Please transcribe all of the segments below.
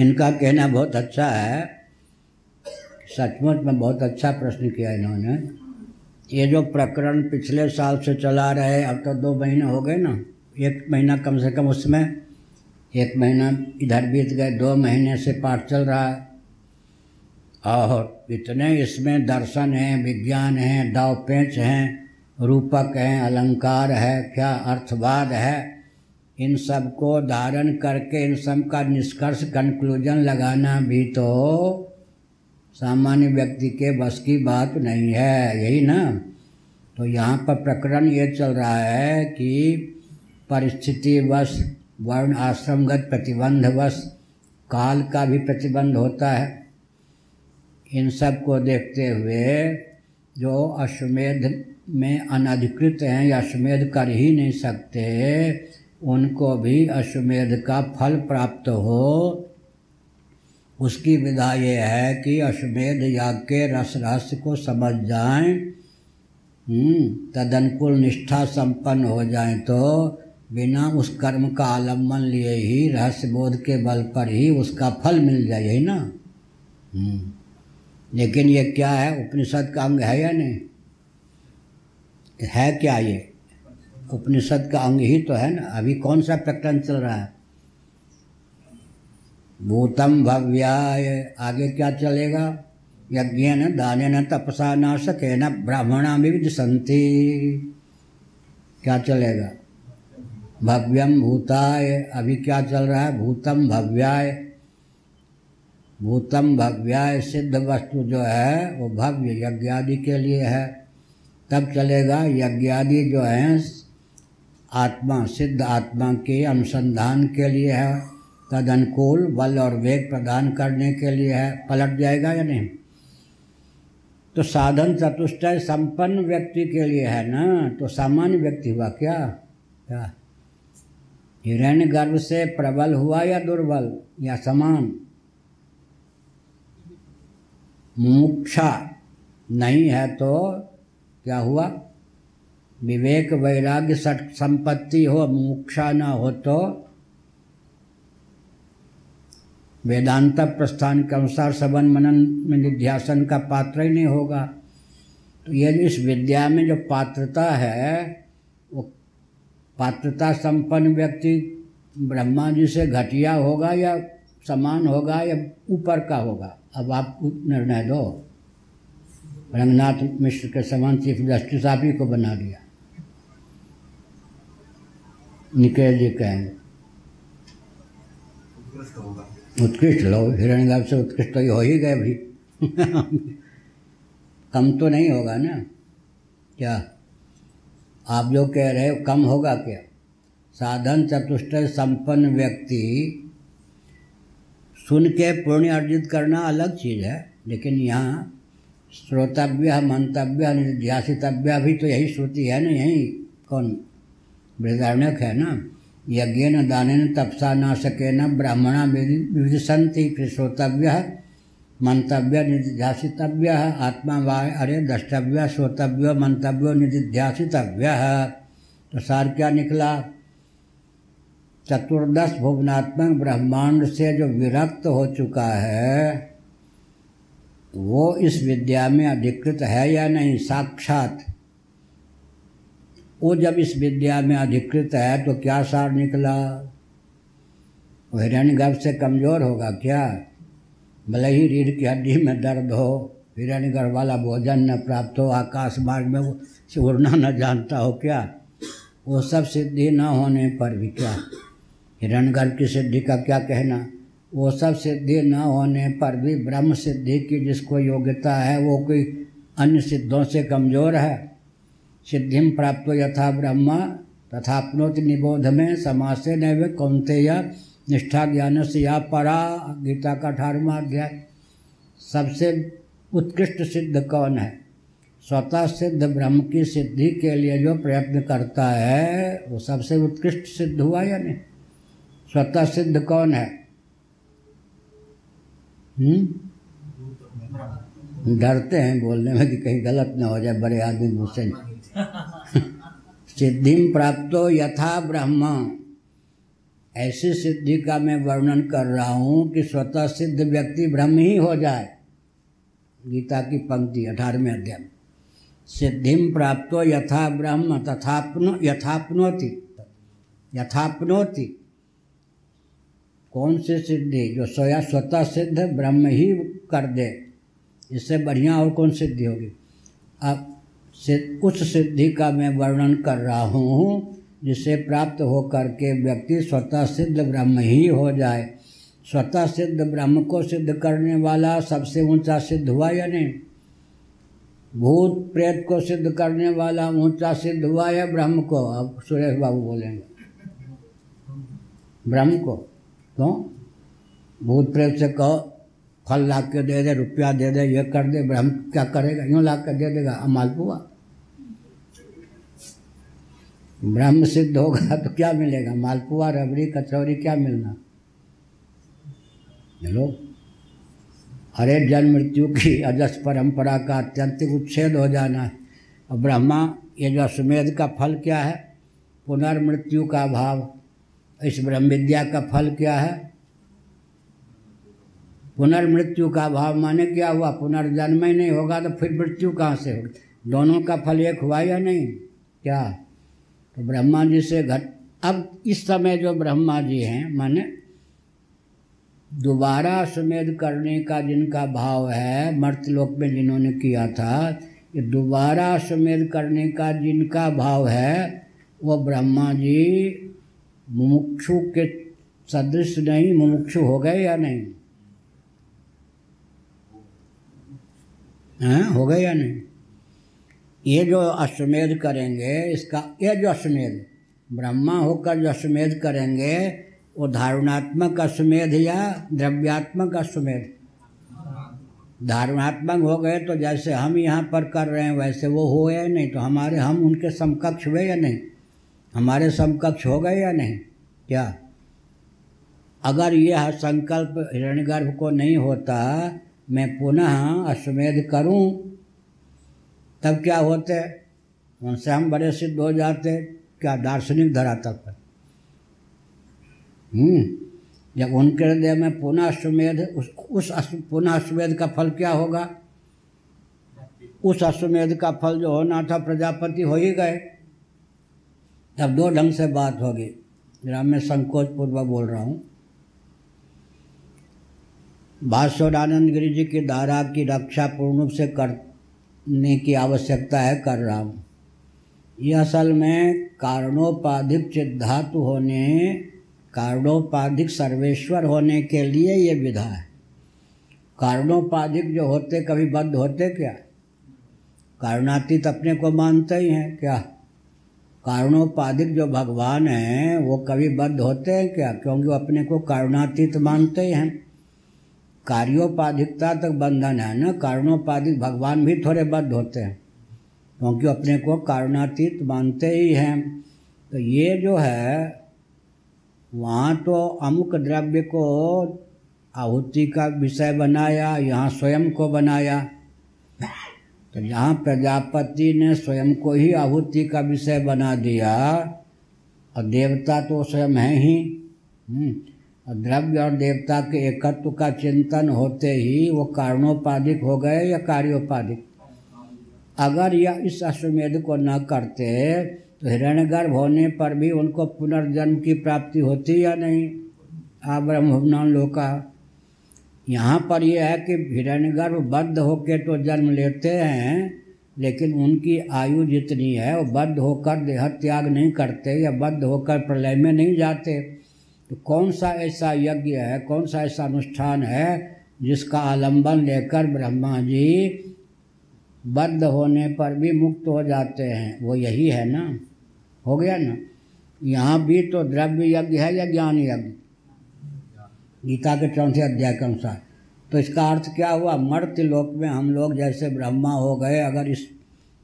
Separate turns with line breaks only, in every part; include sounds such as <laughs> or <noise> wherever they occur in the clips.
इनका कहना बहुत अच्छा है। सचमुच में बहुत अच्छा प्रश्न किया इन्होंने। ये जो प्रकरण पिछले साल से चला रहे अब तो दो महीने हो गए ना। एक महीना कम से कम उसमें, एक महीना इधर बीत गए, दो महीने से पाठ चल रहा है। और इतने इसमें दर्शन हैं, विज्ञान हैं दाव पेंच हैं, रूपक हैं, अलंकार है, क्या अर्थवाद है इन सबको धारण करके इन सब का निष्कर्ष कंक्लूजन लगाना भी तो सामान्य व्यक्ति के बस की बात नहीं है, यही ना? तो यहाँ पर प्रकरण ये चल रहा है कि परिस्थितिवश, वर्ण आश्रमगत प्रतिबंधवश काल का भी प्रतिबंध होता है। इन सबको देखते हुए जो अश्वमेध में अनधिकृत हैं या अश्वमेध कर ही नहीं सकते उनको भी अश्वमेध का फल प्राप्त हो। उसकी विधा ये है कि अश्वमेध याग के रस रहस्य को समझ जाएँ। हम्म, तदनुकूल निष्ठा संपन्न हो जाए तो बिना उस कर्म का आलंबन लिए ही रहस्य बोध के बल पर ही उसका फल मिल जाए यही ना? हम्म, लेकिन ये क्या है? उपनिषद का अंग है या नहीं? है क्या ये? उपनिषद का अंग ही तो है ना। अभी कौन सा प्रकरण चल रहा है? भूतम भव्याय, आगे क्या चलेगा? यज्ञ न दान न तपसा न सके न ब्राह्मणा विविध संति। क्या चलेगा? भव्यम भूताय, अभी क्या चल रहा है? भूतम भव्याय। भूतम भव्याय सिद्ध वस्तु जो है, वो भव्य यज्ञ आदि के लिए है। तब चलेगा यज्ञ आदि जो है आत्मा, सिद्ध आत्मा के अनुसंधान के लिए है। तद अनुकूल बल और वेग प्रदान करने के लिए है। पलट जाएगा या नहीं? तो साधन चतुष्टय संपन्न व्यक्ति के लिए है ना? तो सामान्य व्यक्ति हुआ क्या? क्या? हिरण्य गर्भ से प्रबल हुआ या दुर्बल या समान? मुक्षा नहीं है तो क्या हुआ? विवेक वैराग्य संपत्ति हो मुक्षा ना हो तो वेदांत प्रस्थान के अनुसार सबन मनन में निध्यासन का पात्र ही नहीं होगा। तो ये इस विद्या में जो पात्रता है, वो पात्रता संपन्न व्यक्ति ब्रह्मा जी से घटिया होगा या समान होगा या ऊपर का होगा? अब आप निर्णय दो। रंगनाथ मिश्र के समान चीफ जस्टिस आप ही को बना दिया। निकेल जी कहेंगे उत्कृष्ट लो हिरण्यगर्भ से उत्कृष्ट तो हो ही गए भी <laughs> कम तो नहीं होगा ना। क्या? आप जो कह रहे हो कम होगा क्या? साधन चतुष्ट संपन्न व्यक्ति सुन के पुण्य अर्जित करना अलग चीज़ है, लेकिन यहाँ श्रोतव्य, मंतव्य निध्यासितव्य भी तो यही श्रुति है ना यही। कौन? बृहदारण्यक है ना? यज्ञ न दान तपसा न सके न ब्राह्मणा फिर श्रोतव्य मंतव्य निधिध्यासितव्य आत्मा वाय अरे द्रष्टव्य, श्रोतव्य मंतव्य निधिध्यासितव्य तो सार क्या निकला? चतुर्दश भुवनात्मक ब्रह्मांड से जो विरक्त हो चुका है, वो इस विद्या में अधिकृत है या नहीं? साक्षात वो जब इस विद्या में अधिकृत है तो क्या सार निकला? वो हिरण्यगर्भ से कमज़ोर होगा क्या? भले ही रीढ़ की हड्डी में दर्द हो, हिरण्यगर्भ वाला भोजन न प्राप्त हो, आकाश मार्ग में वो उड़ना न जानता हो क्या? वो सब सिद्धि न होने पर भी क्या? हिरण्यगर्भ की सिद्धि का क्या कहना? वो सब सिद्धि न होने पर भी ब्रह्म सिद्धि की जिसको योग्यता है, वो कोई अन्य सिद्धों से कमज़ोर है? सिद्धि प्राप्त यथा ब्रह्म तथापनोति निबोध में समासे नैव कौंतेय निष्ठा ज्ञान से या परा। गीता का अठारवा अध्याय। सबसे उत्कृष्ट सिद्ध कौन है? स्वतः सिद्ध ब्रह्म की सिद्धि के लिए जो प्रयत्न करता है, वो सबसे उत्कृष्ट सिद्ध हुआ या नहीं? स्वतः सिद्ध कौन है? हम्म? डरते हैं बोलने में कि कहीं गलत ना हो जाए, बड़े आदमी मुझसे सिद्धि प्राप्त यथा ब्रह्म। ऐसी सिद्धि का मैं वर्णन कर रहा हूँ कि स्वतः सिद्ध व्यक्ति ब्रह्म ही हो जाए। गीता की पंक्ति अठारहवें अध्याय। सिद्धिम प्राप्त यथा ब्रह्म तथापनो यथापनोति यथापनोति कौन सी सिद्धि जो सोया स्वतः सिद्ध ब्रह्म ही कर दे? इससे बढ़िया और कौन सिद्धि होगी? अब उस सिद्धि का मैं वर्णन कर रहा हूँ, जिसे प्राप्त होकर के व्यक्ति स्वतः सिद्ध ब्रह्म ही हो जाए। स्वतः सिद्ध ब्रह्म को सिद्ध करने वाला सबसे ऊँचा सिद्ध हुआ या नहीं? भूत प्रेत को सिद्ध करने वाला ऊँचा सिद्ध हुआ या ब्रह्म को? अब सुरेश बाबू बोलेंगे। ब्रह्म को? क्यों? भूत प्रेत से कहो, फल ला के दे दे, रुपया दे दे, ये कर दे, ब्रह्म क्या करेगा? यूँ ला कर दे देगा मालपुआ ब्रह्म सिद्ध होगा <laughs> तो क्या मिलेगा? मालपुआ, रबड़ी, कचौरी क्या मिलना? चलो हरे जन्म मृत्यु की <laughs> अजस परंपरा का अत्यंतिक उच्छेद हो जाना है। और ब्रह्मा, ये जो अश्वमेध का फल क्या है? पुनर्मृत्यु का भाव। इस ब्रह्म विद्या का फल क्या है? पुनर्मृत्यु का भाव माने क्या हुआ? पुनर्जन्म ही नहीं होगा तो फिर मृत्यु कहाँ से होगी? दोनों का फल एक हुआ या नहीं? क्या? तो ब्रह्मा जी से घट, अब इस समय जो ब्रह्मा जी हैं, माने दोबारा सुमेध करने का जिनका भाव है, मर्तलोक में जिन्होंने किया था, ये दोबारा सुमेध करने का जिनका भाव है, वो ब्रह्मा जी मुमुक्षु के सदृश नहीं, मुमुक्षु हो गए या नहीं? हैं, हो गए या नहीं? ये जो अश्वमेध करेंगे, इसका, ये जो अश्वमेध, ब्रह्मा होकर जो अश्वमेध करेंगे, वो धारुणात्मक अश्वमेध या द्रव्यात्मक अश्वमेध? धारुणात्मक हो गए तो जैसे हम यहाँ पर कर रहे हैं, वैसे वो हो या नहीं? तो हमारे, हम उनके समकक्ष हुए या नहीं? हमारे समकक्ष हो गए या नहीं? क्या? अगर यह संकल्प हिरण्यगर्भ को नहीं होता, मैं पुनः अश्वमेध करूँ तब क्या होते? उनसे हम बड़े सिद्ध हो जाते क्या दार्शनिक धरातल पर। हम्म, जब उनके हृदय में पुनः अश्वमेध उस उस पुनः अश्वमेध का फल क्या होगा? उस अश्वमेध का फल जो होना था प्रजापति हो ही गए। तब दो ढंग से बात होगी। जरा मैं संकोच पूर्वक बोल रहा हूँ। भास्वरानंद गिरी जी की धारा की रक्षा पूर्ण रूप से करने की आवश्यकता है कर रहा हूँ। यह असल में कारणोपाधिक चिद्धातु होने, कारणोपाधिक सर्वेश्वर होने के लिए ये विधा है। कारणोपाधिक जो होते कभी बद्ध होते क्या? कारणातीत अपने को मानते ही हैं क्या? कारणोपाधिक जो भगवान हैं, वो कभी बद्ध होते हैं क्या? क्योंकि वो अपने को कारणातीत मानते ही हैं। कार्योपाधिकता तक बंधन है ना? कारणोपाधिक भगवान भी थोड़े बद्ध होते हैं। क्योंकि अपने को कारणातीत मानते ही हैं। तो ये जो है वहाँ तो अमुक द्रव्य को आहुति का विषय बनाया यहाँ स्वयं को बनाया। तो जहाँ प्रजापति ने स्वयं को ही आहुति का विषय बना दिया। और देवता तो स्वयं है ही। हम्म, द्रव्य और देवता के एकत्व का चिंतन होते ही वो कारणोपाधिक हो गए या कार्योपाधिक? अगर यह इस अश्वमेध को न करते तो हिरण्यगर्भ होने पर भी उनको पुनर्जन्म की प्राप्ति होती या नहीं? आ ब्रह्मभुवनान लोका। यहाँ पर यह है कि हिरण्यगर्भ बद्ध होकर तो जन्म लेते हैं, लेकिन उनकी आयु जितनी है, वो बद्ध होकर देह त्याग नहीं करते या बद्ध होकर प्रलय में नहीं जाते। तो कौन सा ऐसा यज्ञ है, कौन सा ऐसा अनुष्ठान है जिसका आलंबन लेकर ब्रह्मा जी बद्ध होने पर भी मुक्त हो जाते हैं? वो यही है ना? हो गया ना? यहाँ भी तो द्रव्य यज्ञ है या ज्ञान यज्ञ? गीता के चौथे अध्याय के अनुसार। तो इसका अर्थ क्या हुआ? मर्त्य लोक में हम लोग जैसे ब्रह्मा हो गए, अगर इस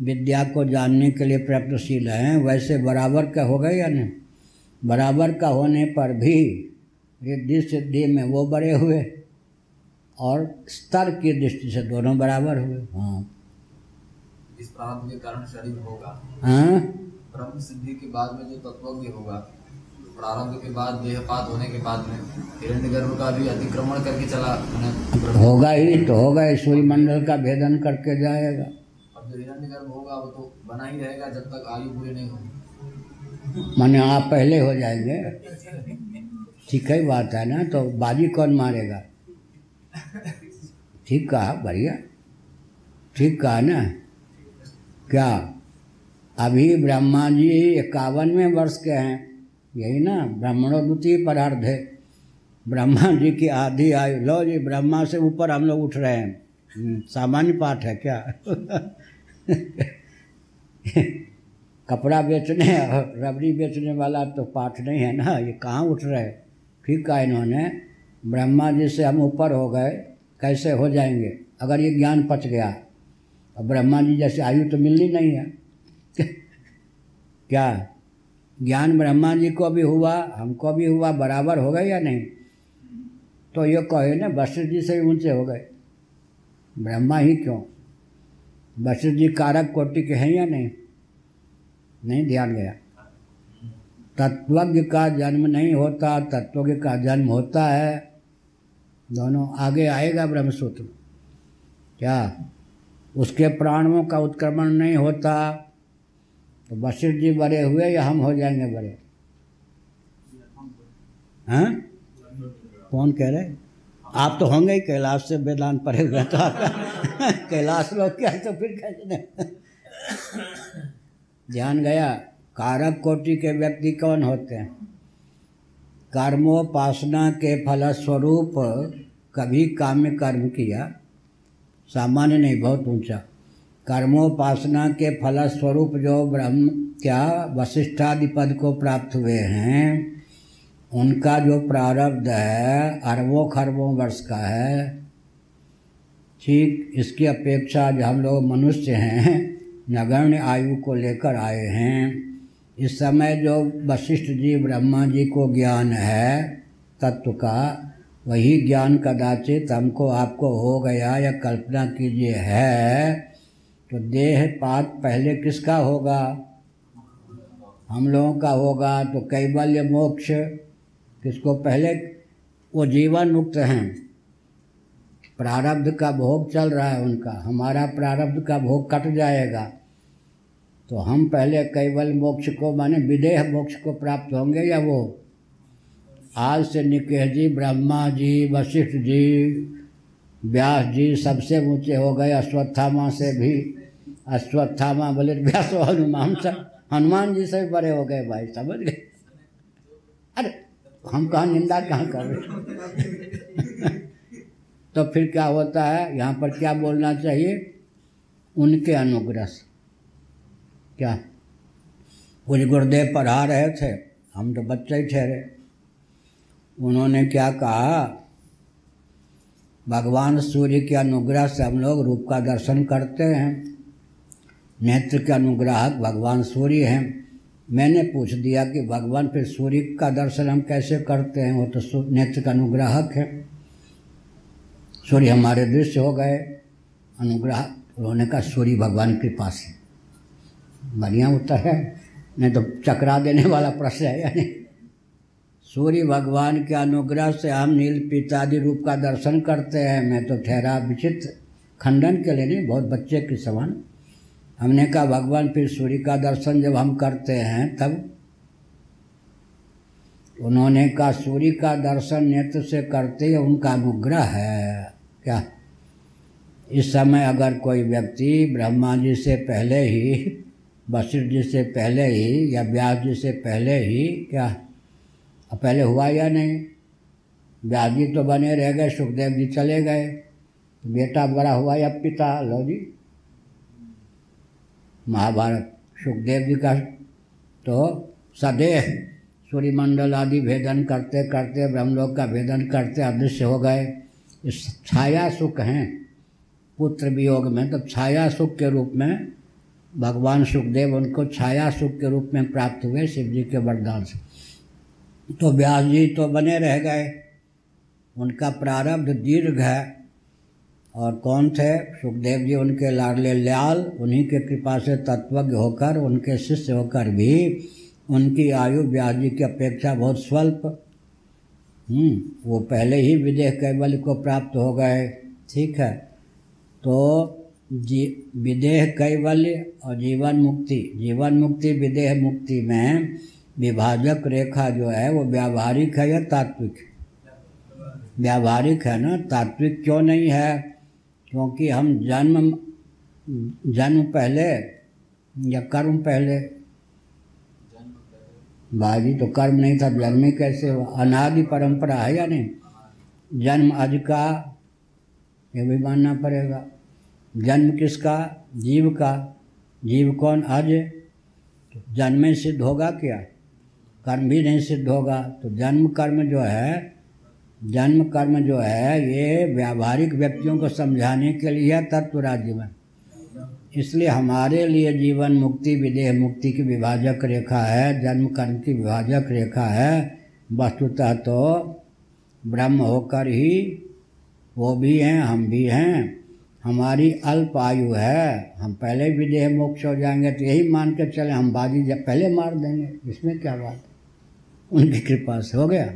विद्या को जानने के लिए प्रयत्नशील हैं, वैसे बराबर का हो गए या नहीं? बराबर का होने पर भी रिद्धि सिद्धि में वो बड़े हुए और स्तर की दृष्टि से दोनों बराबर हुए हाँ।
इस प्रारंभ के कारण शरीर होगा।
हाँ?
ब्रह्म सिद्धि के बाद में जो तत्वज्ञ होगा प्रारंभ के बाद देहपात होने के बाद में हिरण्यगर्भ का भी अतिक्रमण करके चला
होगा ही तो होगा ही सूर्य मंडल का भेदन करके जाएगा।
अब जो हिरण्यगर्भ होगा वो तो बना ही रहेगा जब तक आयु पूरी नहीं होगी।
माने आप पहले हो जाएँगे। ठीक ही बात है ना? तो बाजी कौन मारेगा? ठीक कहा बढ़िया। ठीक कहा ना? क्या? अभी ब्रह्मा जी इक्यावनवें वर्ष के हैं। यही ना? ब्राह्मणों द्वितीय परार्ध है। ब्रह्मा जी की आधी आयु। लो जी ब्रह्मा से ऊपर हम लोग उठ रहे हैं। हम्म, सामान्य पाठ है क्या? <laughs> कपड़ा बेचने और रबड़ी बेचने वाला तो पाठ नहीं है ना, ये कहाँ उठ रहे ठीक कहा इन्होंने। ब्रह्मा जी से हम ऊपर हो गए, कैसे हो जाएँगे? अगर ये ज्ञान पच गया, और ब्रह्मा जी जैसे आयु तो मिलनी नहीं है। <laughs> क्या? ज्ञान ब्रह्मा जी को भी हुआ, हमको भी हुआ, बराबर हो गए या नहीं? तो ये कहे ना, वशिष्ठ जी से भी ऊँचे हो गए। ब्रह्मा ही क्यों? वशिष्ठ जी कारक कोटि के हैं या नहीं? नहीं, ध्यान गया। तत्वज्ञ का जन्म नहीं होता, तत्वज्ञ का जन्म होता है। दोनों आगे आएगा ब्रह्मसूत्र। क्या? उसके प्राणों का उत्क्रमण नहीं होता। तो वशिष्ठ जी बड़े हुए या हम हो जाएँगे बड़े? हैं? कौन कह रहे? आप तो होंगे ही कैलाश से वेदांत पढ़े हुए तो <laughs> कैलाश लोग क्या तो फिर कैसे <laughs> ध्यान गया, कारक कोटि के व्यक्ति कौन होते हैं? कर्मोपासना के फलस्वरूप कभी काम्य कर्म किया? सामान्य नहीं, बहुत ऊँचा। कर्मोपासना के फलस्वरूप जो ब्रह्म क्या वशिष्ठादि पद को प्राप्त हुए हैं, उनका जो प्रारब्ध है, अरबों खरबों वर्ष का है, ठीक इसकी अपेक्षा जो हम लोग मनुष्य हैं। नगण्य आयु को लेकर आए हैं। इस समय जो वशिष्ठ जी ब्रह्मा जी को ज्ञान है, तत्व का, वही ज्ञान कदाचित हमको आपको हो गया या कल्पना कीजिए है तो देह पात पहले किसका होगा? हम लोगों का होगा तो कैबल्य मोक्ष, किसको पहले? वो जीवन मुक्त हैं। प्रारब्ध का भोग चल रहा है उनका, हमारा प्रारब्ध का भोग कट जाएगा। तो हम पहले कैवल मोक्ष को, माने विदेह मोक्ष को प्राप्त होंगे या वो? आज से निकेश जी, ब्रह्मा जी, वशिष्ठ जी, व्यास जी सबसे ऊँचे हो गए, अश्वत्थामा से भी, अश्वत्थामा बोले, व्यास हनुमान सब, हनुमान जी से भी बड़े हो गए भाई, समझ गए? अरे, हम कहाँ निंदा कहाँ कर रहे <laughs> तो फिर क्या होता है, यहाँ पर क्या बोलना चाहिए? उनके अनुग्रह से। क्या है? कुछ गुरुदेव पढ़ा रहे थे, हम तो बच्चे ही ठहरे। उन्होंने क्या कहा? भगवान सूर्य के अनुग्रह से हम लोग रूप का दर्शन करते हैं। नेत्र के अनुग्राहक भगवान सूर्य हैं। मैंने पूछ दिया कि भगवान, फिर सूर्य का दर्शन हम कैसे करते हैं? वो तो नेत्र का अनुग्राहक है। सूर्य हमारे दृश्य हो गए। अनुग्रह उन्होंने कहा, सूर्य भगवान के पास है बढ़िया उत्तर है। नहीं तो चकरा देने वाला प्रश्न है, यानी सूर्य भगवान के अनुग्रह से हम नील पितादि रूप का दर्शन करते हैं। मैं तो ठहरा विचित्र खंडन के लिए नहीं, बहुत बच्चे के समान। हमने कहा, भगवान फिर सूर्य का दर्शन जब हम करते हैं, तब उन्होंने कहा, सूर्य का दर्शन नेत्र से करते हैं उनका अनुग्रह है। क्या? इस समय अगर कोई व्यक्ति ब्रह्मा जी से पहले ही वशिष्ठ जी से पहले ही या व्यास जी से पहले ही क्या पहले हुआ या नहीं? व्यास जी तो बने रह गए, सुखदेव जी चले गए। बेटा बड़ा हुआ या पिता? लो जी। महाभारत, सुखदेव जी का तो सदैव सूर्यमंडल आदि भेदन करते करते, ब्रह्मलोक का भेदन करते अदृश्य हो गए। इस छाया सुख हैं, पुत्र वियोग में तो छाया सुख के रूप में भगवान सुखदेव उनको छाया सुख के रूप में प्राप्त हुए शिव जी के वरदान से। तो व्यास जी तो बने रह गए। उनका प्रारब्ध दीर्घ है। और कौन थे? सुखदेव जी उनके लाडले ल्याल उन्हीं के कृपा से तत्वज्ञ होकर उनके शिष्य होकर भी उनकी आयु व्यास जी की अपेक्षा बहुत स्वल्प। हम्म, वो पहले ही विदेह कैवल्य को प्राप्त हो गए। ठीक है। तो जी, विदेह कैवल्य और जीवन मुक्ति। जीवन मुक्ति, विदेह मुक्ति में विभाजक रेखा जो है, वो व्यावहारिक है या तात्विक? व्यावहारिक है ना? तात्विक क्यों नहीं है? क्योंकि हम जन्म जन्म पहले या कर्म पहले? बाजी तो कर्म नहीं था, जन्म ही कैसे हुआ? अनादि परंपरा है या नहीं? जन्म अज का, ये भी मानना पड़ेगा। जन्म किसका, जीव का, जीव कौन तो जन्म सिद्ध होगा क्या? कर्म भी नहीं सिद्ध होगा। तो जन्म कर्म जो है, जन्म कर्म जो है, ये व्यावहारिक व्यक्तियों को समझाने के लिए तत्व राज्य में। इसलिए हमारे लिए जीवन मुक्ति, विदेह मुक्ति की विभाजक रेखा है, जन्म कर्म की विभाजक रेखा है। वस्तुतः तो ब्रह्म होकर ही वो भी हैं, हम भी हैं। हमारी अल्प आयु है, हम पहले भी देह मोक्ष हो जाएँगे तो यही मान के चले, हम बाजी जब पहले मार देंगे, इसमें क्या बात? उनकी कृपा से हो गया।